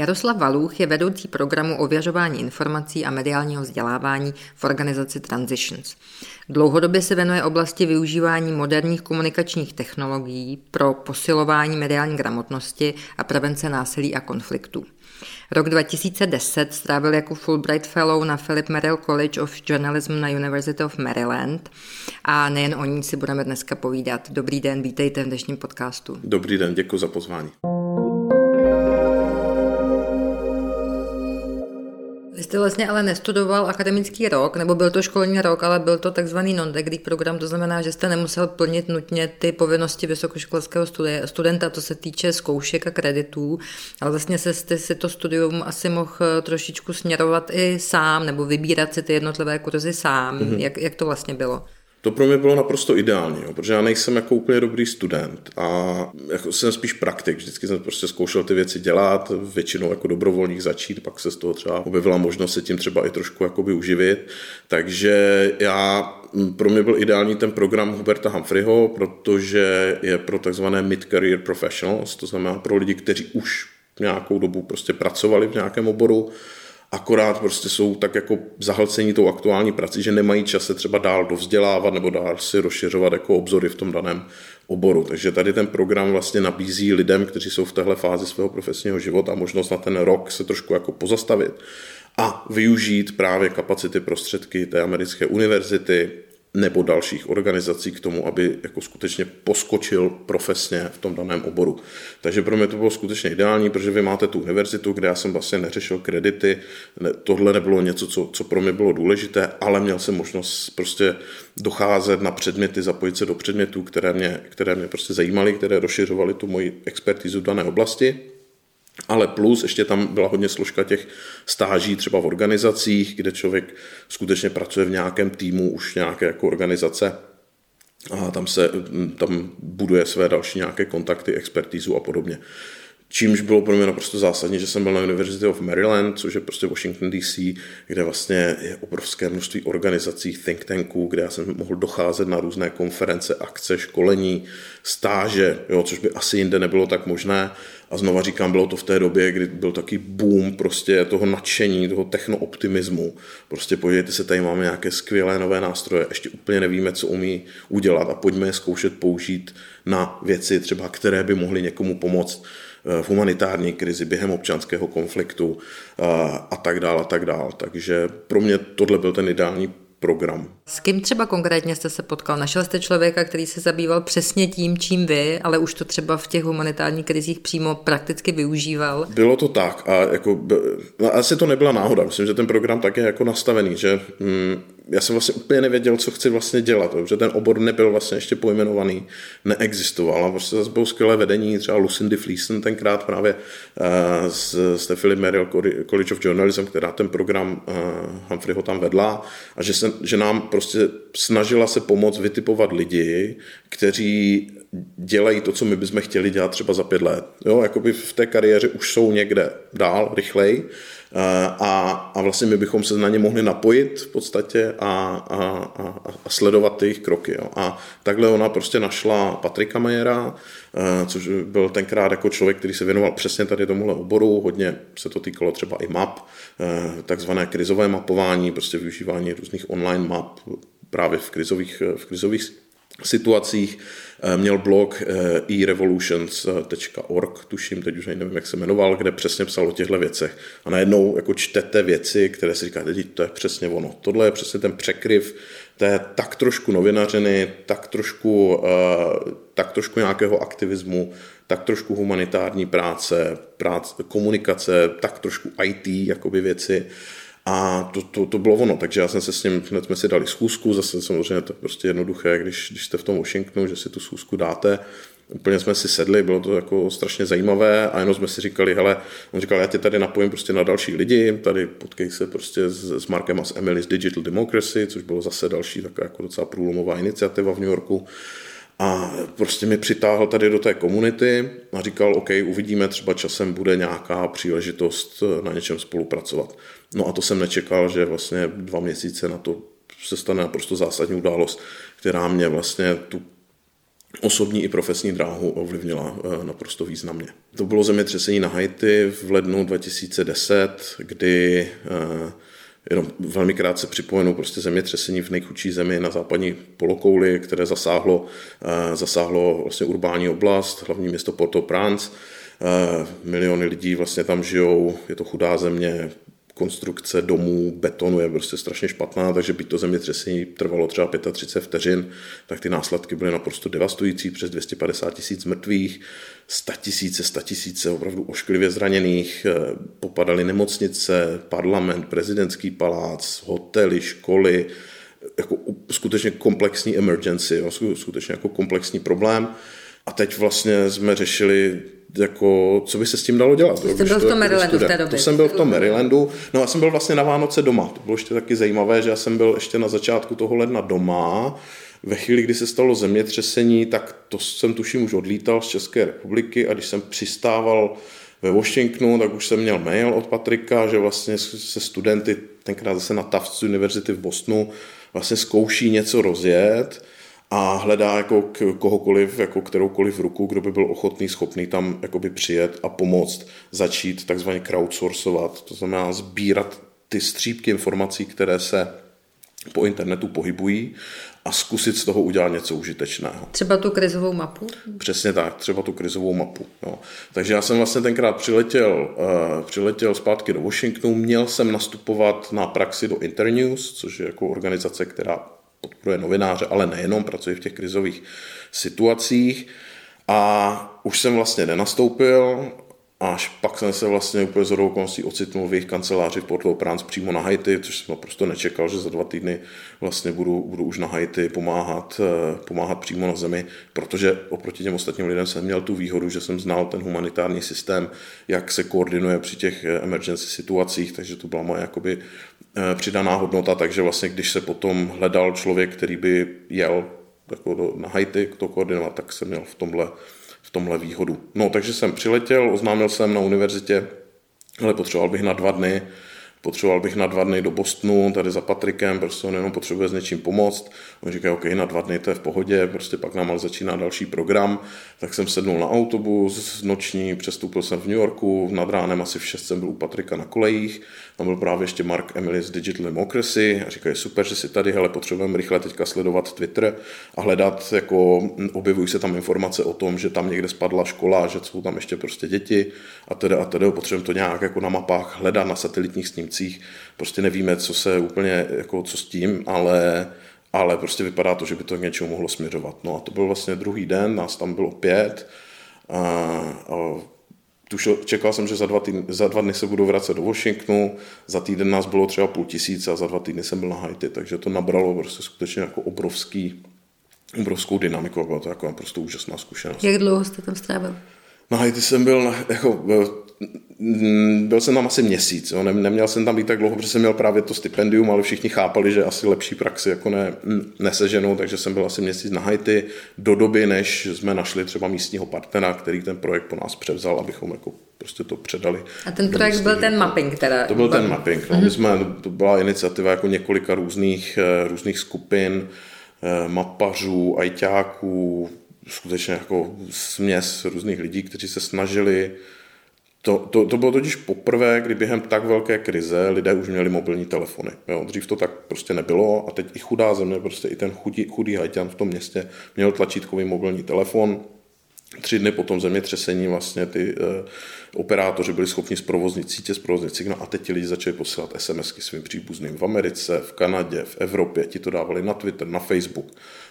Jaroslav Valuch je vedoucí programu ověřování informací a mediálního vzdělávání v organizaci Transitions. Dlouhodobě se věnuje oblasti využívání moderních komunikačních technologií pro posilování mediální gramotnosti a prevence násilí a konfliktů. Rok 2010 strávil jako Fulbright Fellow na Philip Merrill College of Journalism na University of Maryland a nejen o ní si budeme dneska povídat. Dobrý den, vítejte v dnešním podcastu. Dobrý den, děkuji za pozvání. Vy jste vlastně ale nestudoval akademický rok, nebo byl to školní rok, ale byl to takzvaný non-degree program, to znamená, že jste nemusel plnit nutně ty povinnosti vysokoškolského studenta, to se týče zkoušek a kreditů, ale vlastně se jste si to studium asi mohl eh, trošičku směrovat i sám, nebo vybírat si ty jednotlivé kurzy sám. Mm-hmm. Jak, jak to vlastně bylo? To pro mě bylo naprosto ideální, jo, protože já nejsem jako úplně dobrý student a jako jsem spíš praktik. Vždycky jsem prostě zkoušel ty věci dělat, většinou jako dobrovolník začít, pak se z toho třeba objevila možnost se tím třeba i trošku jakoby uživit. Takže já pro mě byl ideální ten program Huberta Humphreyho, protože je pro takzvané mid-career professionals, to znamená pro lidi, kteří už nějakou dobu prostě pracovali v nějakém oboru, akorát prostě jsou tak jako zahlcení tou aktuální prací, že nemají čas se třeba dál dovzdělávat nebo dál si rozšiřovat jako obzory v tom daném oboru. Takže tady ten program vlastně nabízí lidem, kteří jsou v téhle fázi svého profesního života, možnost na ten rok se trošku jako pozastavit a využít právě kapacity prostředky té americké univerzity, nebo dalších organizací k tomu, aby jako skutečně poskočil profesně v tom daném oboru. Takže pro mě to bylo skutečně ideální, protože vy máte tu univerzitu, kde já jsem vlastně neřešil kredity, ne, tohle nebylo něco, co, co pro mě bylo důležité, ale měl jsem možnost prostě docházet na předměty, zapojit se do předmětů, které mě, které mě prostě zajímaly, které rozšiřovaly tu moji expertizu v dané oblasti. Ale plus ještě tam byla hodně složka těch stáží třeba v organizacích, kde člověk skutečně pracuje v nějakém týmu už nějaké jako organizace a tam se tam buduje své další nějaké kontakty, expertízu a podobně. Čímž bylo pro mě naprosto zásadní, že jsem byl na University of Maryland, což je prostě Washington DC, kde vlastně je obrovské množství organizací, think tanků, kde já jsem mohl docházet na různé konference, akce, školení, stáže, jo, což by asi jinde nebylo tak možné. A znova říkám, bylo to v té době, kdy byl taky boom prostě toho nadšení, toho technooptimismu. Prostě podívejte se, tady máme nějaké skvělé nové nástroje, ještě úplně nevíme, co umí udělat a pojďme je zkoušet použít na věci třeba, které by mohly někomu pomoct v humanitární krizi, během občanského konfliktu a tak dále a tak dále. Takže pro mě tohle byl ten ideální program. S kým třeba konkrétně jste se potkal? Našel jste člověka, který se zabýval přesně tím, čím vy, ale už to třeba v těch humanitárních krizích přímo prakticky využíval? Bylo to tak a jako, no, asi to nebyla náhoda. Myslím, že ten program tak je jako nastavený, že hm, já jsem vlastně úplně nevěděl, co chci vlastně dělat, protože ten obor nebyl vlastně ještě pojmenovaný, neexistoval. A prostě zase bylo skvělé vedení, třeba Lucindy Fleeson tenkrát právě uh, té Philip Merrill College of Journalism, která ten program uh, Humphreyho tam vedla a že, se, že nám snažila se pomoct vytipovat lidi, kteří dělají to, co my bychom chtěli dělat třeba za pět let. Jo, jakoby v té kariéře už jsou někde dál, rychleji a, a vlastně my bychom se na ně mohli napojit v podstatě a, a, a, a sledovat ty jejich kroky. Jo. A takhle ona prostě našla Patrika Majera, eh, což byl tenkrát jako člověk, který se věnoval přesně tady tomuhle oboru, hodně se to týkalo třeba i map, eh, takzvané krizové mapování, prostě využívání různých online map právě v krizových, v krizových situacích. Eh, měl blog eh, erevolutions.org, tuším, teď už nevím, jak se jmenoval, kde přesně psal o těchto věcech. A najednou jako čtete věci, které si říkáte, to je přesně ono. Tohle je přesně ten překryv té tak trošku novinařiny, tak trošku, eh, tak trošku nějakého aktivismu, tak trošku humanitární práce, práce, komunikace, tak trošku IT jakoby věci. A to, to, to bylo ono, takže já jsem se s ním, hned jsme si dali schůzku, zase samozřejmě to je prostě jednoduché, když, když jste v tom Washingtonu, že si tu schůzku dáte, úplně jsme si sedli, bylo to jako strašně zajímavé a jenom jsme si říkali, hele, on říkal, já tě tady napojím prostě na další lidi, tady potkej se prostě s, s Markem a s Emily's Digital Democracy, což bylo zase další taková jako docela průlomová iniciativa v New Yorku. A prostě mi přitáhl tady do té komunity a říkal, OK, uvidíme, třeba časem bude nějaká příležitost na něčem spolupracovat. No a to jsem nečekal, že vlastně dva měsíce na to se stane naprosto zásadní událost, která mě vlastně tu osobní i profesní dráhu ovlivnila naprosto významně. To bylo zemětřesení na Haiti v lednu 2010, kdy jenom velmi krátce připomenu prostě zemětřesení v nejchudší zemi na západní polokouli, které zasáhlo, zasáhlo vlastně urbání oblast, hlavní město Port-au-Prince, miliony lidí vlastně tam žijou, je to chudá země, konstrukce domů, betonu je prostě strašně špatná, takže byť to zemětřesení trvalo třeba 35 vteřin, tak ty následky byly naprosto devastující, přes 250 tisíc mrtvých, 100 tisíce, 100 tisíce opravdu ošklivě zraněných, eh, popadaly nemocnice, parlament, prezidentský palác, hotely, školy, jako skutečně komplexní emergency, skutečně jako komplexní problém. A teď vlastně jsme řešili jako, co by se s tím dalo dělat. To jste byl v tom Marylandu v té době. To jsem byl v tom Marylandu. No já jsem byl vlastně na Vánoce doma. To bylo ještě taky zajímavé, že já jsem byl ještě na začátku toho ledna doma. Ve chvíli, kdy se stalo zemětřesení, tak to jsem tuším už odlítal z České republiky a když jsem přistával ve Washingtonu, tak už jsem měl mail od Patrika, že vlastně se studenty, tenkrát zase na Tufts University v Bostonu, vlastně zkouší něco rozjet a hledá jako kohokoliv, jako kteroukoliv ruku, kdo by byl ochotný, schopný tam jakoby přijet a pomoct, začít takzvaně crowdsourcovat, to znamená sbírat ty střípky informací, které se po internetu pohybují a zkusit z toho udělat něco užitečného. Třeba tu krizovou mapu? Přesně tak, třeba tu krizovou mapu. Jo. Takže já jsem vlastně tenkrát přiletěl, uh, přiletěl zpátky do Washingtonu, měl jsem nastupovat na praxi do Internews, což je jako organizace, která podporuje novináře, ale nejenom, pracuje v těch krizových situacích. A už jsem vlastně nenastoupil, až pak jsem se vlastně úplně z okolností ocitnul v jejich kanceláři v Porto Prance přímo na Haiti, což jsem prostě nečekal, že za dva týdny vlastně budu, budu už na Haiti pomáhat, eh, pomáhat přímo na zemi, protože oproti těm ostatním lidem jsem měl tu výhodu, že jsem znal ten humanitární systém, jak se koordinuje při těch eh, emergency situacích, takže to byla moje jakoby přidaná hodnota, takže vlastně když se potom hledal člověk, který by jel jako do, na Haiti to koordinovat, tak jsem měl v tomhle v tomhle výhodu. No, takže jsem přiletěl, oznámil jsem na univerzitě, ale potřeboval bych na dva dny, potřeboval bych na dva dny do Bostonu, tady za Patrikem, prostě on jenom potřebuje s něčím pomoct. On říká, OK, na dva dny to je v pohodě, prostě pak nám ale začíná další program. Tak jsem sednul na autobus noční, přestoupil jsem v New Yorku, nad ránem asi v 6 jsem byl u Patrika na kolejích, tam byl právě ještě Mark Emily z Digital Democracy a říkají, super, že si tady, hele, potřebujeme rychle teďka sledovat Twitter a hledat, jako objevují se tam informace o tom, že tam někde spadla škola, že jsou tam ještě prostě děti a tedy a tedy, potřebujeme to nějak jako na mapách hledat na satelitních snímcích, prostě nevíme, co se úplně, jako co s tím, ale ale prostě vypadá to, že by to k něčemu mohlo směřovat. No a to byl vlastně druhý den, nás tam bylo pět a, a tušil, čekal jsem, že za dva, týdny, za dva dny se budu vracet do Washingtonu, za týden nás bylo třeba půl tisíce a za dva týdny jsem byl na Haiti, takže to nabralo prostě skutečně jako obrovský, obrovskou dynamiku, byla to jako naprosto úžasná zkušenost. Jak dlouho jste tam strávil? Na Haiti jsem byl, jako, byl jsem tam asi měsíc, jo. neměl jsem tam být tak dlouho, protože jsem měl právě to stipendium, ale všichni chápali, že asi lepší praxi jako ne, neseženou, takže jsem byl asi měsíc na Haiti do doby, než jsme našli třeba místního partnera, který ten projekt po nás převzal, abychom jako prostě to předali. A ten projekt byl ten mapping teda? To byl ten mapping, no. Mm-hmm. My jsme, to byla iniciativa jako několika různých, eh, různých skupin, eh, mapařů, ajťáků, skutečně jako směs různých lidí, kteří se snažili to, to, to bylo totiž poprvé, kdy během tak velké krize lidé už měli mobilní telefony. Jo, dřív to tak prostě nebylo a teď i chudá země, prostě i ten chudý, chudý hajťan v tom městě měl tlačítkový mobilní telefon. Tři dny po tom zemětřesení vlastně ty uh, operátoři byli schopni zprovoznit sítě, zprovoznit signál a teď ti lidi začali posílat SMSky svým příbuzným v Americe, v Kanadě, v Evropě, ti to dávali na Twitter, na Facebook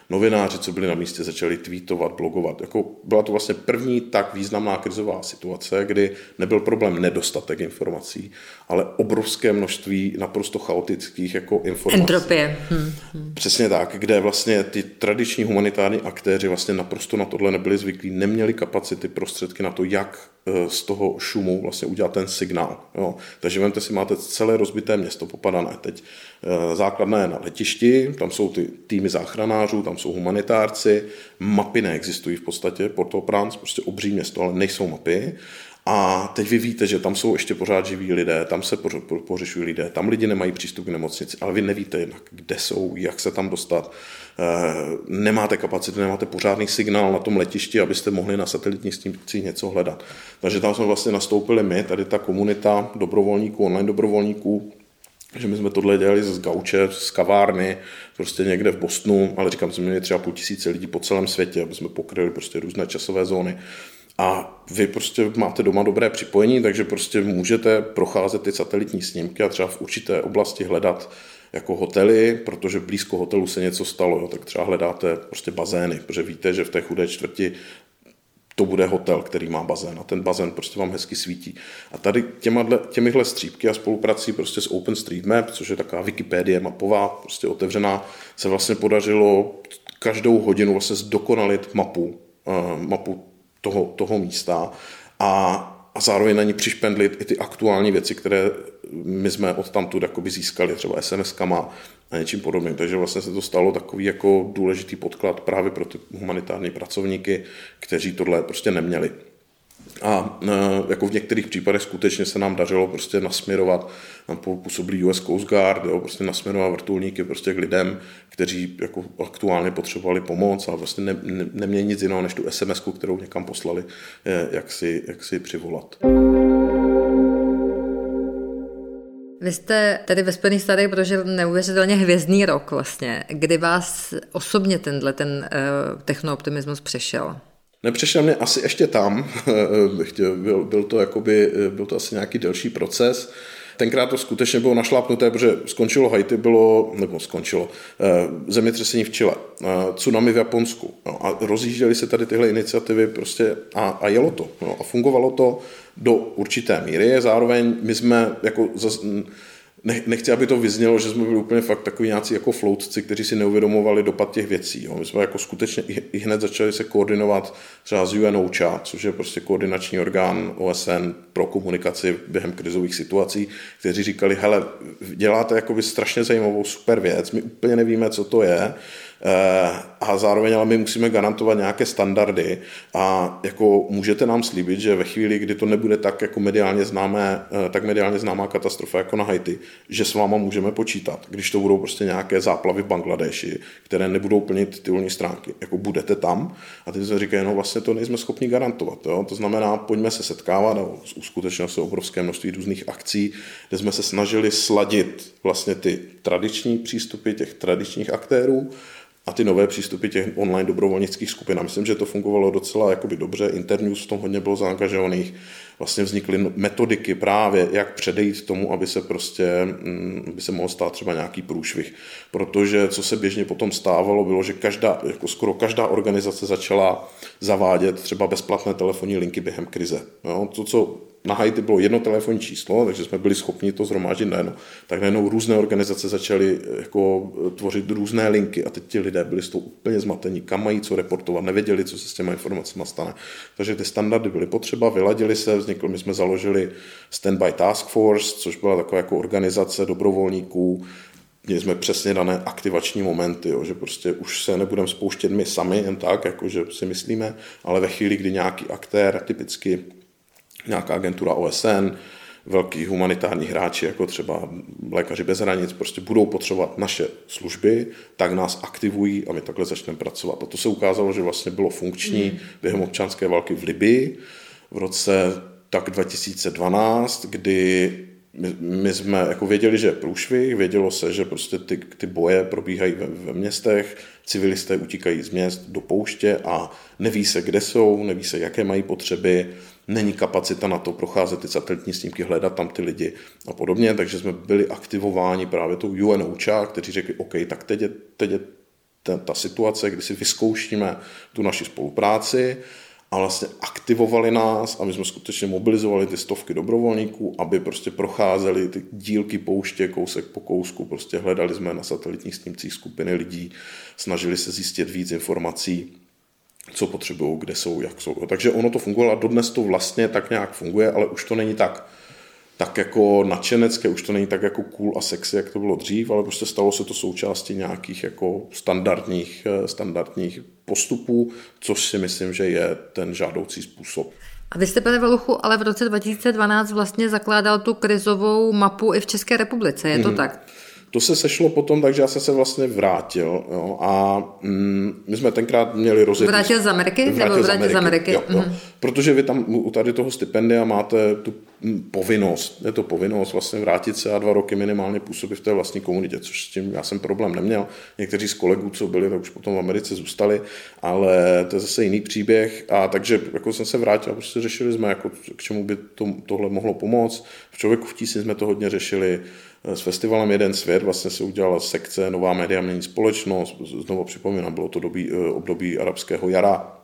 novináři, co byli na místě, začali tweetovat, blogovat. Jako byla to vlastně první tak významná krizová situace, kdy nebyl problém nedostatek informací, ale obrovské množství naprosto chaotických jako informací. Entropie. Hmm. Hmm. Přesně tak, kde vlastně ty tradiční humanitární aktéři vlastně naprosto na tohle nebyli zvyklí, neměli kapacity, prostředky na to, jak e, z toho šumu vlastně udělat ten signál. Jo. Takže vemte si, máte celé rozbité město popadané teď Eh, základna je na letišti, tam jsou ty týmy záchranářů, tam jsou humanitárci, mapy neexistují v podstatě, Port-au-Prince, prostě obří město, ale nejsou mapy. A teď vy víte, že tam jsou ještě pořád živí lidé, tam se pořešují lidé, tam lidi nemají přístup k nemocnici, ale vy nevíte jednak, kde jsou, jak se tam dostat. Eh, nemáte kapacitu, nemáte pořádný signál na tom letišti, abyste mohli na satelitních snímcích něco hledat. Takže tam jsme vlastně nastoupili my, tady ta komunita dobrovolníků, online dobrovolníků, že my jsme tohle dělali z gauče, z kavárny, prostě někde v Bostonu, ale říkám, jsme měli třeba půl tisíce lidí po celém světě, aby jsme pokryli prostě různé časové zóny. A vy prostě máte doma dobré připojení, takže prostě můžete procházet ty satelitní snímky a třeba v určité oblasti hledat jako hotely, protože blízko hotelu se něco stalo, jo, tak třeba hledáte prostě bazény, protože víte, že v té chudé čtvrti to bude hotel, který má bazén a ten bazén prostě vám hezky svítí. A tady těma, těmihle střípky a spoluprací prostě s OpenStreetMap, což je taková Wikipedie mapová, prostě otevřená, se vlastně podařilo každou hodinu vlastně zdokonalit mapu, uh, mapu toho, toho místa a, a zároveň na ní přišpendlit i ty aktuální věci, které my jsme od tamtud získali, třeba SMS-kama a něčím podobným. Takže vlastně se to stalo takový jako důležitý podklad právě pro ty humanitární pracovníky, kteří tohle prostě neměli. A e, jako v některých případech skutečně se nám dařilo prostě nasměrovat, nám působili US Coast Guard, jo, prostě nasměrovat vrtulníky prostě k lidem, kteří jako aktuálně potřebovali pomoc a vlastně ne, ne, neměli nic jiného než tu sms kterou někam poslali, jak si, jak si přivolat. Vy jste tady ve Spojených státech prožil neuvěřitelně hvězdný rok vlastně. Kdy vás osobně tenhle ten uh, technooptimismus přešel? Nepřešel mě asi ještě tam, byl, byl, to jakoby, byl to asi nějaký delší proces. Tenkrát to skutečně bylo našlápnuté, protože skončilo Haiti, bylo, nebo skončilo, eh, zemětřesení v Chile, eh, tsunami v Japonsku. No, a rozjížděly se tady tyhle iniciativy prostě a, a jelo to. No, a fungovalo to do určité míry. Zároveň my jsme jako zas, nechci, aby to vyznělo, že jsme byli úplně fakt takový nějací jako floutci, kteří si neuvědomovali dopad těch věcí. Jo. My jsme jako skutečně i hned začali se koordinovat třeba s UNOCHA, což je prostě koordinační orgán OSN pro komunikaci během krizových situací, kteří říkali, hele, děláte jakoby strašně zajímavou super věc, my úplně nevíme, co to je, a zároveň ale my musíme garantovat nějaké standardy a jako můžete nám slíbit, že ve chvíli, kdy to nebude tak jako mediálně známé, eh, tak mediálně známá katastrofa jako na Haiti, že s váma můžeme počítat, když to budou prostě nějaké záplavy v Bangladeši, které nebudou plnit titulní stránky. Jako budete tam a ty se říkají, no vlastně to nejsme schopni garantovat. Jo? To znamená, pojďme se setkávat a uskutečnilo se obrovské množství různých akcí, kde jsme se snažili sladit vlastně ty tradiční přístupy těch tradičních aktérů a ty nové přístupy těch online dobrovolnických skupin. A myslím, že to fungovalo docela jakoby dobře, Internews v tom hodně bylo zaangažovaných, vlastně vznikly metodiky právě, jak předejít tomu, aby se prostě, mm, aby se mohl stát třeba nějaký průšvih. Protože co se běžně potom stávalo, bylo, že každá, jako skoro každá organizace začala zavádět třeba bezplatné telefonní linky během krize. Jo? To, co na Haiti bylo jedno telefonní číslo, takže jsme byli schopni to zhromáždit najednou. Tak najednou různé organizace začaly jako tvořit různé linky a teď ti lidé byli z toho úplně zmatení, kam mají co reportovat, nevěděli, co se s těma informacemi stane. Takže ty standardy byly potřeba, vyladili se, vznikl, my jsme založili Standby Task Force, což byla taková jako organizace dobrovolníků, měli jsme přesně dané aktivační momenty, jo, že prostě už se nebudeme spouštět my sami jen tak, jako že si myslíme, ale ve chvíli, kdy nějaký aktér, typicky nějaká agentura OSN, velký humanitární hráči, jako třeba lékaři bez hranic, prostě budou potřebovat naše služby, tak nás aktivují a my takhle začneme pracovat. A to se ukázalo, že vlastně bylo funkční mm. během občanské války v Libii v roce tak 2012, kdy my, my jsme jako věděli, že je průšvih, vědělo se, že prostě ty, ty boje probíhají ve, ve městech, civilisté utíkají z měst do pouště a neví se, kde jsou, neví se, jaké mají potřeby, není kapacita na to procházet ty satelitní snímky, hledat tam ty lidi a podobně, takže jsme byli aktivováni právě tou UNOCHA, kteří řekli, OK, tak teď je, teď je ta, ta situace, kdy si vyzkoušíme tu naši spolupráci. A vlastně aktivovali nás a my jsme skutečně mobilizovali ty stovky dobrovolníků, aby prostě procházeli ty dílky pouště kousek po kousku, prostě hledali jsme na satelitních snímcích skupiny lidí, snažili se zjistit víc informací co potřebují, kde jsou, jak jsou. Takže ono to fungovalo a dodnes to vlastně tak nějak funguje, ale už to není tak tak jako nadšenecké, už to není tak jako cool a sexy, jak to bylo dřív, ale prostě stalo se to součástí nějakých jako standardních, eh, standardních postupů, což si myslím, že je ten žádoucí způsob. A vy jste, pane Veluchu, ale v roce 2012 vlastně zakládal tu krizovou mapu i v České republice, je to mm. tak? To se sešlo potom, takže já jsem se vlastně vrátil jo, a mm, my jsme tenkrát měli rozjet... Vrátil z Ameriky? Vrátil nebo vrátil z Ameriky? Z Ameriky. Jo, mm. jo. Protože vy tam u tady toho stipendia máte tu povinnost, je to povinnost vlastně vrátit se a dva roky minimálně působit v té vlastní komunitě, což s tím já jsem problém neměl. Někteří z kolegů, co byli, tak už potom v Americe zůstali, ale to je zase jiný příběh a takže jako jsem se vrátil a prostě řešili jsme, jako, k čemu by to, tohle mohlo pomoct. V Člověku v tísni jsme to hodně řešili, s festivalem Jeden svět vlastně se udělala sekce Nová média mění společnost, znovu připomínám, bylo to dobí, eh, období arabského jara,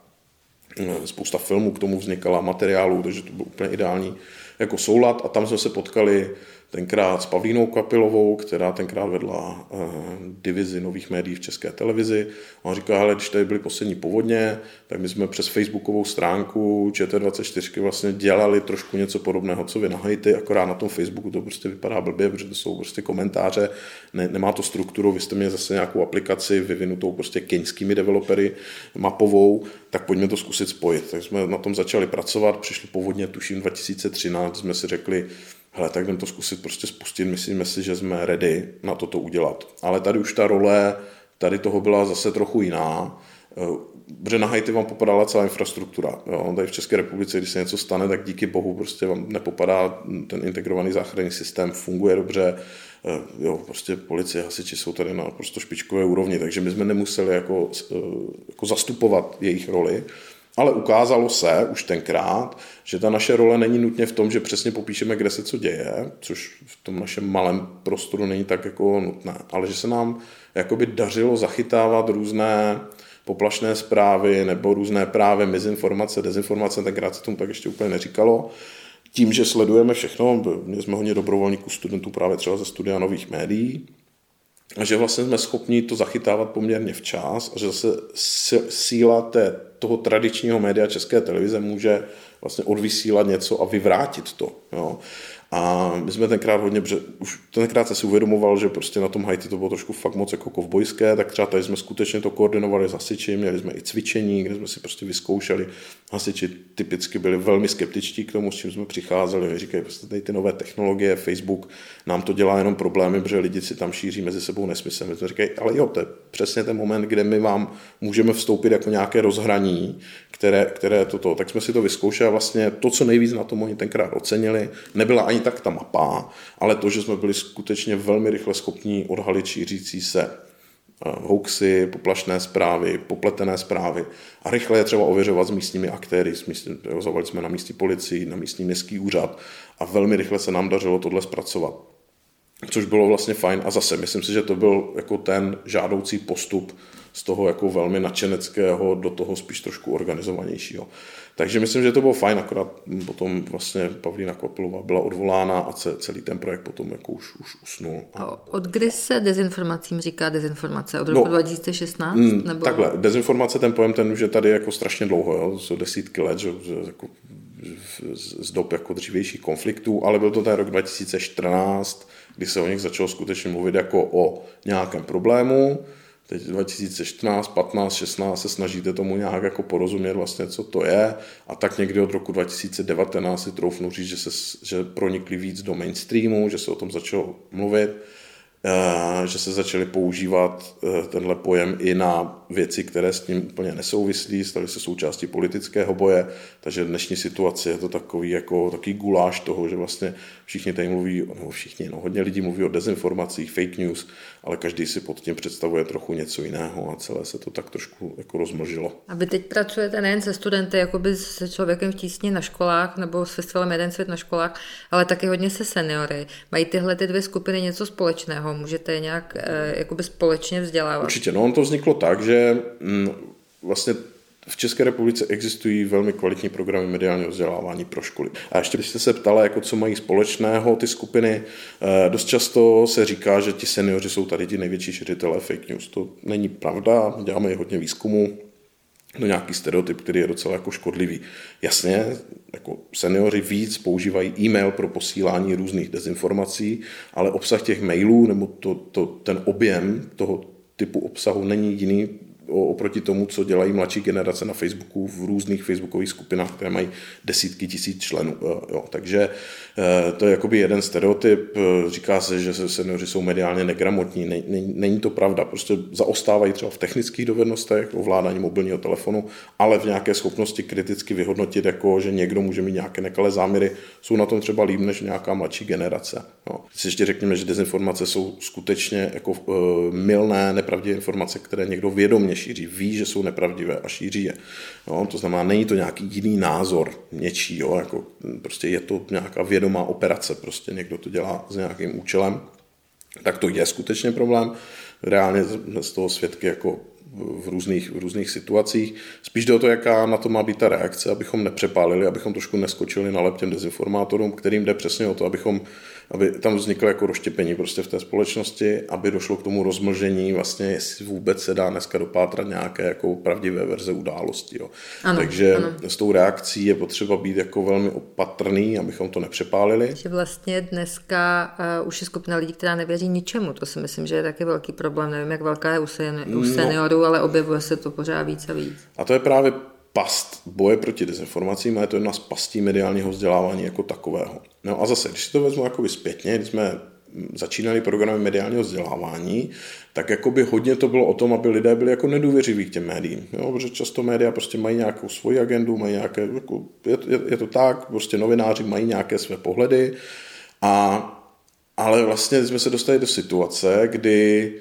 eh, spousta filmů k tomu vznikala, materiálů, takže to bylo úplně ideální jako soulad. A tam jsme se potkali tenkrát s Pavlínou Kapilovou, která tenkrát vedla uh, divizi nových médií v české televizi. On říká, hele, když tady byly poslední povodně, tak my jsme přes facebookovou stránku ČT24 vlastně dělali trošku něco podobného, co vy na Haiti, akorát na tom Facebooku to prostě vypadá blbě, protože to jsou prostě komentáře, ne, nemá to strukturu, vy jste měli zase nějakou aplikaci vyvinutou prostě keňskými developery mapovou, tak pojďme to zkusit spojit. Tak jsme na tom začali pracovat, přišli povodně, tuším 2013, jsme si řekli, hele, tak jdem to zkusit prostě spustit, myslíme si, že jsme ready na toto udělat. Ale tady už ta role tady toho byla zase trochu jiná, eh, protože na Haiti vám popadala celá infrastruktura. Jo. Tady v České republice, když se něco stane, tak díky bohu prostě vám nepopadá ten integrovaný záchranný systém, funguje dobře, eh, jo, prostě policie, hasiči jsou tady na prostě špičkové úrovni, takže my jsme nemuseli jako, eh, jako zastupovat jejich roli, ale ukázalo se už tenkrát, že ta naše role není nutně v tom, že přesně popíšeme, kde se co děje, což v tom našem malém prostoru není tak jako nutné, ale že se nám jakoby dařilo zachytávat různé poplašné zprávy nebo různé právě mizinformace, dezinformace, tenkrát se tomu tak ještě úplně neříkalo. Tím, že sledujeme všechno, měli jsme hodně dobrovolníků studentů právě třeba ze studia nových médií, a že vlastně jsme schopni to zachytávat poměrně včas a že zase síla té, toho tradičního média České televize může vlastně odvysílat něco a vyvrátit to. Jo. A my jsme tenkrát hodně, už tenkrát se si uvědomoval, že prostě na tom Haiti to bylo trošku fakt moc jako kovbojské, tak třeba tady jsme skutečně to koordinovali s hasiči, měli jsme i cvičení, kde jsme si prostě vyzkoušeli. Hasiči typicky byli velmi skeptičtí k tomu, s čím jsme přicházeli. My říkají, prostě tady ty nové technologie, Facebook, nám to dělá jenom problémy, protože lidi si tam šíří mezi sebou nesmysl. My jsme říkají, ale jo, to je přesně ten moment, kde my vám můžeme vstoupit jako nějaké rozhraní, které, které toto, tak jsme si to vyzkoušeli a vlastně to, co nejvíc na tom oni tenkrát ocenili, nebyla ani tak ta mapa, ale to, že jsme byli skutečně velmi rychle schopní odhalit šířící se eh, hoaxy, poplašné zprávy, popletené zprávy a rychle je třeba ověřovat s místními aktéry. S zavolali jsme na místní policii, na místní městský úřad a velmi rychle se nám dařilo tohle zpracovat. Což bylo vlastně fajn a zase myslím si, že to byl jako ten žádoucí postup z toho jako velmi nadšeneckého do toho spíš trošku organizovanějšího. Takže myslím, že to bylo fajn, akorát potom vlastně Pavlína Kopilová byla odvolána a celý ten projekt potom jako už, už usnul. A od kdy se dezinformacím říká dezinformace? Od roku no, 2016? Mm, nebo... Takhle, dezinformace, ten pojem, ten už je tady jako strašně dlouho, jo? jsou desítky let, že, jako z dob jako dřívějších konfliktů, ale byl to ten rok 2014, kdy se o nich začalo skutečně mluvit jako o nějakém problému, teď 2014, 15, 16 se snažíte tomu nějak jako porozumět vlastně, co to je. A tak někdy od roku 2019 si troufnu říct, že, se, že pronikli víc do mainstreamu, že se o tom začalo mluvit Eh, že se začaly používat eh, tenhle pojem i na věci, které s tím úplně nesouvislí, staly se součástí politického boje, takže dnešní situace je to takový jako takový guláš toho, že vlastně všichni tady mluví, no všichni, no hodně lidí mluví o dezinformacích, fake news, ale každý si pod tím představuje trochu něco jiného a celé se to tak trošku jako rozmlžilo. A vy teď pracujete nejen se studenty, jakoby se člověkem v tísni na školách nebo s festivalem Jeden svět na školách, ale taky hodně se seniory. Mají tyhle ty dvě skupiny něco společného? Můžete je nějak eh, jakoby společně vzdělávat? Určitě, no on to vzniklo tak, že mm, vlastně v České republice existují velmi kvalitní programy mediálního vzdělávání pro školy. A ještě byste se ptala, jako co mají společného ty skupiny, eh, dost často se říká, že ti seniori jsou tady ti největší šiřitelé fake news. To není pravda, děláme i hodně výzkumu. no nějaký stereotyp, který je docela jako škodlivý. Jasně, jako seniori víc používají e-mail pro posílání různých dezinformací, ale obsah těch mailů nebo to, to, ten objem toho typu obsahu není jiný oproti tomu, co dělají mladší generace na Facebooku v různých facebookových skupinách, které mají desítky tisíc členů. Jo. Takže eh, to je jakoby jeden stereotyp. Eh, říká se, že seniori jsou mediálně negramotní. Není, to pravda. Prostě zaostávají třeba v technických dovednostech, ovládání mobilního telefonu, ale v nějaké schopnosti kriticky vyhodnotit, jako, že někdo může mít nějaké nekalé záměry, jsou na tom třeba líp než nějaká mladší generace. Jo. Si ještě řekněme, že dezinformace jsou skutečně jako uh, milné, nepravdivé informace, které někdo vědomě šíří, ví, že jsou nepravdivé a šíří je. Jo, to znamená, není to nějaký jiný názor něčí, jo, jako prostě je to nějaká vědomá operace, prostě někdo to dělá s nějakým účelem, tak to je skutečně problém. Reálně z toho svědky jako v různých, v různých situacích. Spíš jde o to, jaká na to má být ta reakce, abychom nepřepálili, abychom trošku neskočili na lep těm dezinformátorům, kterým jde přesně o to, abychom aby tam vzniklo jako rozštěpení prostě v té společnosti, aby došlo k tomu rozmlžení vlastně, jestli vůbec se dá dneska dopátrat nějaké jako pravdivé verze události. Jo. Ano, Takže ano. s tou reakcí je potřeba být jako velmi opatrný, abychom to nepřepálili. Že vlastně dneska uh, už je skupina lidí, která nevěří ničemu. To si myslím, že je taky velký problém. Nevím, jak velká je u, sen, u no. seniorů, no, ale objevuje se to pořád víc a víc. A to je právě past boje proti dezinformacím a je to jedna z pastí mediálního vzdělávání jako takového. No a zase, když si to vezmu jako zpětně, když jsme začínali programy mediálního vzdělávání, tak jako by hodně to bylo o tom, aby lidé byli jako nedůvěřiví k těm médiím. Jo? Protože často média prostě mají nějakou svoji agendu, mají nějaké, jako, je, je, je, to tak, prostě novináři mají nějaké své pohledy, a, ale vlastně jsme se dostali do situace, kdy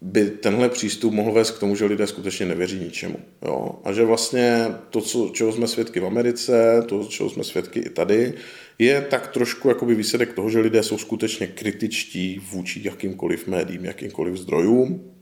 by tenhle přístup mohl vést k tomu, že lidé skutečně nevěří ničemu. Jo? A že vlastně to, co, čeho jsme svědky v Americe, to, čeho jsme svědky i tady, je tak trošku jakoby výsledek toho, že lidé jsou skutečně kritičtí vůči jakýmkoliv médiím, jakýmkoliv zdrojům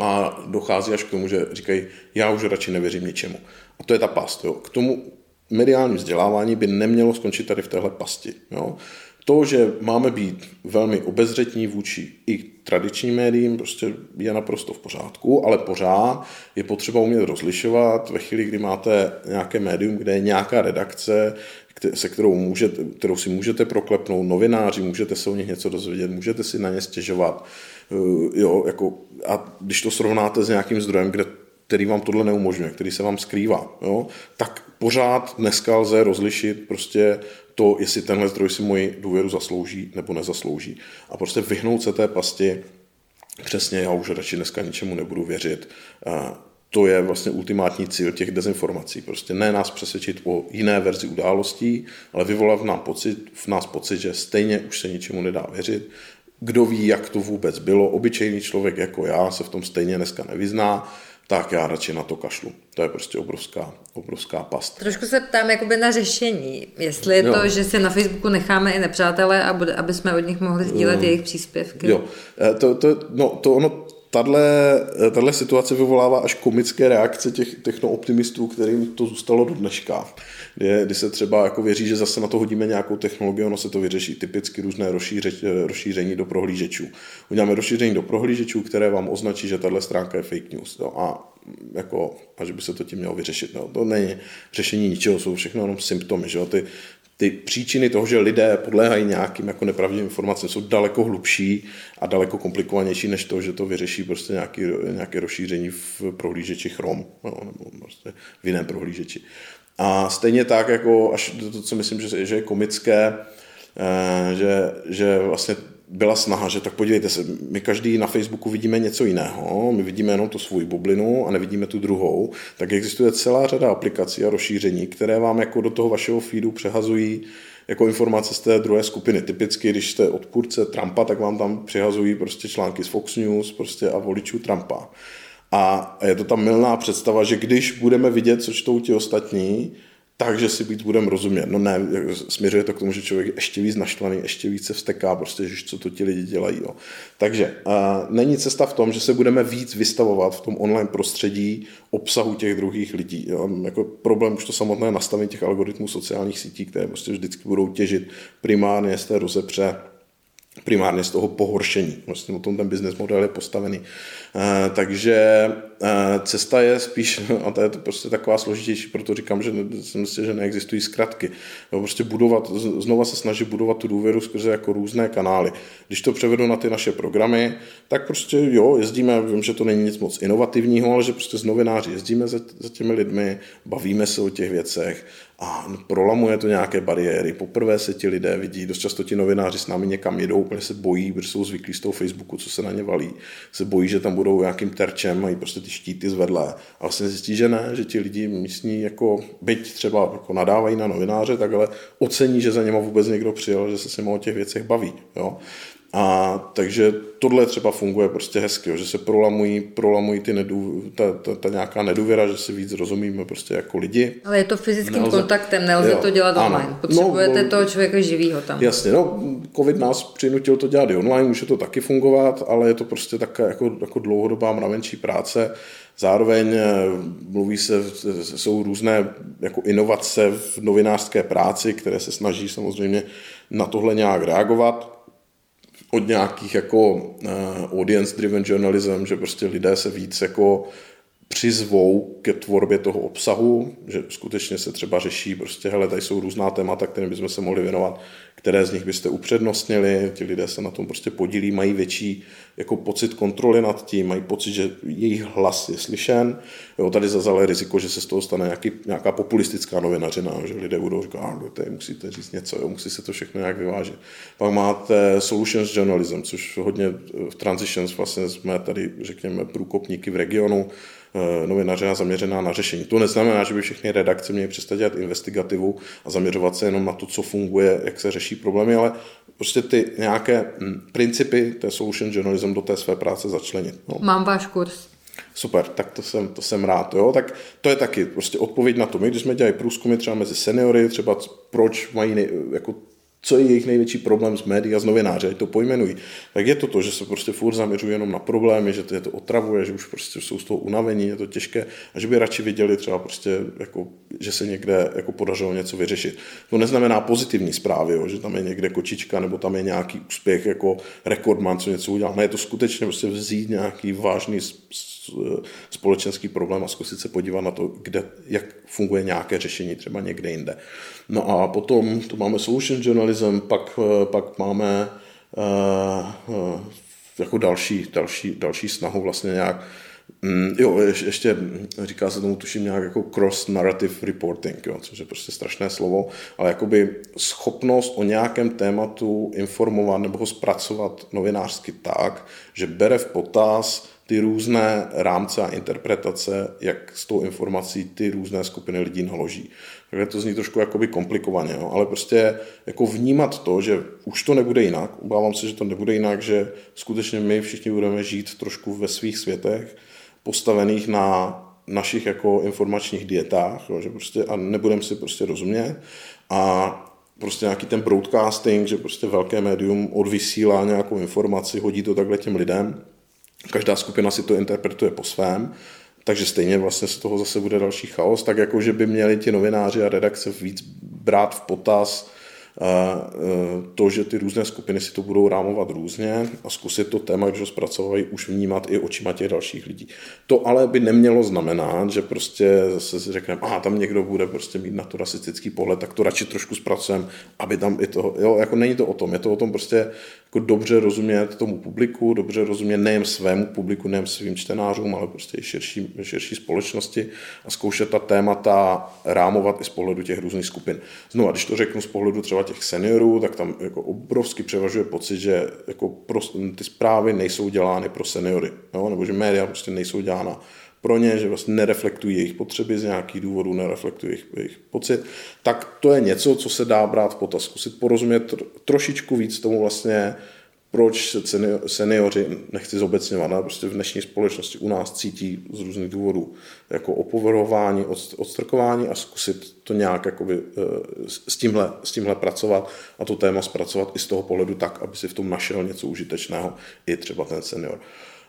a dochází až k tomu, že říkají, já už radši nevěřím ničemu. A to je ta past. Jo. K tomu mediální vzdělávání by nemělo skončit tady v téhle pasti. Jo. To, že máme být velmi obezřetní vůči i tradičním médiím, prostě je naprosto v pořádku, ale pořád je potřeba umět rozlišovat ve chvíli, kdy máte nějaké médium, kde je nějaká redakce, se kterou, můžete, kterou si můžete proklepnout novináři, můžete se o nich něco dozvědět, můžete si na ně stěžovat. Eh, jo, jako, a když to srovnáte s nějakým zdrojem, kde který vám tohle neumožňuje, který se vám skrývá, jo, tak pořád dneska lze rozlišit prostě to, jestli tenhle zdroj si moji důvěru zaslouží nebo nezaslouží. A prostě vyhnout se té pasti, přesně já už radši dneska ničemu nebudu věřit, to je vlastně ultimátní cíl těch dezinformací. Prostě ne nás přesvědčit o jiné verzi událostí, ale vyvolat v nás pocit, v nás pocit, že stejně už se ničemu nedá věřit. Kdo ví, jak to vůbec bylo, obyčejný člověk jako já se v tom stejně dneska nevyzná, tak já radši na to kašlu. To je prostě obrovská, obrovská past. Trošku se ptám jakoby na řešení. Jestli je jo. to, že se na Facebooku necháme i nepřátelé, a bude, aby jsme od nich mohli sdílet jo. jejich příspěvky. Jo, eh, to, to, no, to ono tahle situace vyvolává až komické reakce těch technooptimistů, kterým to zůstalo do dneška. Kdy, kdy se třeba jako věří, že zase na to hodíme nějakou technologii, ono se to vyřeší typicky různé rozšíři, rozšíření do prohlížečů. Uděláme rozšíření do prohlížečů, které vám označí, že tahle stránka je fake news. No a jako, a že by se to tím mělo vyřešit. No, to není řešení ničeho, jsou všechno jenom symptomy. Že? Ty, ty příčiny toho, že lidé podléhají nějakým jako nepravdivým informacím, jsou daleko hlubší a daleko komplikovanější než to, že to vyřeší prostě nějaký, nějaké rozšíření v prohlížeči Chrome no, nebo prostě v jiném prohlížeči. A stejně tak, jako až to, co myslím, že, že je komické, eh, že, že vlastně byla snaha, že tak podívejte se, my každý na Facebooku vidíme něco jiného, my vidíme jenom tu svou bublinu a nevidíme tu druhou, tak existuje celá řada aplikací a rozšíření, které vám jako do toho vašeho feedu přehazují jako informace z té druhé skupiny. Typicky, když jste odpůrce Trumpa, tak vám tam přihazují prostě články z Fox News prostě a voličů Trumpa. A je to ta milná představa, že když budeme vidět, co čtou ti ostatní, takže si víc budeme rozumět. No ne, směřuje to k tomu, že člověk je ještě víc naštvaný, ještě více vsteká, prostě, že co to ti lidi dělají. Jo. Takže uh, není cesta v tom, že se budeme víc vystavovat v tom online prostředí obsahu těch druhých lidí. Jo. Jako problém už to samotné nastavení těch algoritmů sociálních sítí, které prostě vždycky budou těžit primárně z té rozepře primárně z toho pohoršení. Vlastně o tom ten business model je postavený. E, takže cesta je spíš, a to je to prostě taková složitější, proto říkám, že si myslím, že neexistují zkratky. Jo, prostě budovat, znova se snaží budovat tu důvěru skrze jako různé kanály. Když to převedu na ty naše programy, tak prostě jo, jezdíme, vím, že to není nic moc inovativního, ale že prostě z novináři jezdíme za, za těmi lidmi, bavíme se o těch věcech, a prolamuje to nějaké bariéry. Poprvé se ti lidé vidí, dost často ti novináři s námi někam jedou, úplně se bojí, protože jsou zvyklí z toho Facebooku, co se na ně valí. Se bojí, že tam budou nějakým terčem, mají prostě ty štíty zvedlé. A vlastně zjistí, že ne, že ti lidi místní jako, byť třeba jako nadávají na novináře, tak ale ocení, že za něma vůbec někdo přijel, že se s nimi o těch věcech baví. Jo? A takže tohle třeba funguje prostě hezky, jo, že se prolamují, prolamují ty nedů, ta, ta, ta, nějaká nedůvěra, že si víc rozumíme prostě jako lidi. Ale je to fyzickým nelze, kontaktem, nelze jo, to dělat ano, online. Potřebujete no, toho člověka živýho tam. Jasně, no, covid nás přinutil to dělat i online, může to taky fungovat, ale je to prostě také jako, jako dlouhodobá mravenčí práce. Zároveň eh, mluví se, jsou různé jako inovace v novinářské práci, které se snaží samozřejmě na tohle nějak reagovat od nějakých jako uh, audience-driven journalism, že prostě lidé se víc jako přizvou ke tvorbě toho obsahu, že skutečně se třeba řeší, prostě hele, tady jsou různá témata, kterým bychom se mohli věnovat, které z nich byste upřednostnili, ti lidé se na tom prostě podílí, mají větší jako pocit kontroly nad tím, mají pocit, že jejich hlas je slyšen. Jo, tady zazale riziko, že se z toho stane nějaký, nějaká populistická novinařina, že lidé budou říkat, ah, tady musíte říct něco, jo, musí se to všechno nějak vyvážit. Pak máte solutions journalism, což hodně v transitions vlastně jsme tady, řekněme, průkopníky v regionu, Eh, novinařina zaměřená na řešení. To neznamená, že by všechny redakce měly přestat dělat investigativu a zaměřovat se jenom na to, co funguje, jak se řeší problémy, ale prostě ty nějaké hm, principy té solution journalism do té své práce začlenit. No. Mám váš kurz. Super, tak to jsem, to jsem rád. Jo? Tak to je taky prostě odpověď na to. My, když jsme dělali průzkumy třeba mezi seniory, třeba proč mají nej, jako co je jejich největší problém s médií a s novináři, ať to pojmenují, tak je to to, že se prostě furt zaměřují jenom na problémy, že to je to otravuje, že už prostě jsou z toho unavení, je to těžké a že by radši viděli třeba prostě, jako, že se někde jako podařilo něco vyřešit. To neznamená pozitivní zprávy, jo, že tam je někde kočička nebo tam je nějaký úspěch jako rekordman, co něco udělal. Ne, je to skutečně prostě vzít nějaký vážný společenský problém a zkusit se podívat na to, kde, jak funguje nějaké řešení třeba někde jinde. No a potom to máme solution journalism, pak, eh, pak máme uh, jako další, další, další snahu vlastně nějak Mm, jo, ještě říká se tomu tuším nějak jako cross-narrative reporting, jo, což je prostě strašné slovo, ale jakoby schopnost o nějakém tématu informovat nebo ho zpracovat novinářsky tak, že bere v potaz ty různé rámce a interpretace, jak s tou informací ty různé skupiny lidí naloží. Takže to zní trošku jakoby komplikovaně, jo? ale prostě jako vnímat to, že už to nebude jinak, obávám se, že to nebude jinak, že skutečně my všichni budeme žít trošku ve svých světech, postavených na našich jako informačních dietách, jo? že prostě a nebudeme si prostě rozumět a prostě nějaký ten broadcasting, že prostě velké médium odvysílá nějakou informaci, hodí to takhle těm lidem, každá skupina si to interpretuje po svém, takže stejně vlastně z toho zase bude další chaos, tak jako, že by měli ti novináři a redakce víc brát v potaz E, to, že ty různé skupiny si to budou rámovat různě a zkusit to téma, když ho zpracovají, už vnímat i očima těch dalších lidí. To ale by nemělo znamenat, že prostě zase si řekneme, a tam někdo bude prostě mít na to rasistický pohled, tak to radši trošku zpracujeme, aby tam i to, jo, jako není to o tom, je to o tom prostě jako dobře rozumět tomu publiku, dobře rozumět nejen svému publiku, nejen svým čtenářům, ale prostě i širší, širší společnosti a zkoušet ta témata rámovat i z pohledu těch různých skupin. Znovu, když to řeknu z pohledu třeba těch seniorů, tak tam jako obrovsky převažuje pocit, že jako pro, ty zprávy nejsou dělány pro seniory, jo? nebo že média prostě nejsou dělána pro ně, že vlastně nereflektují jejich potřeby z nějakých důvodů, nereflektují jejich, jejich pocit, tak to je něco, co se dá brát v potaz. Zkusit porozumět trošičku víc tomu vlastně, proč se seniori, nechci zobecňovat, ale prostě v dnešní společnosti u nás cítí z různých důvodů jako opovrhování, odstrkování a zkusit to nějak jakoby, eh, s, tímhle, s tímhle pracovat a to téma zpracovat i z toho pohledu tak, aby si v tom našel něco užitečného i třeba ten senior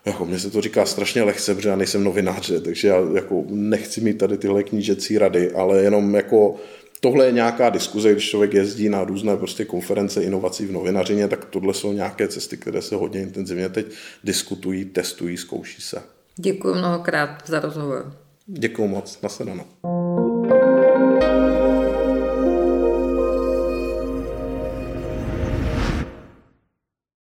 jako mně se to říká strašně lehce, protože já nejsem novinář, takže já jako nechci mít tady tyhle knížecí rady, ale jenom jako tohle je nějaká diskuze, když člověk jezdí na různé prostě konference inovací v novinařině, tak tohle jsou nějaké cesty, které se hodně intenzivně teď diskutují, testují, zkouší se. Děkuji mnohokrát za rozhovor. Děkuji moc, nasledanou.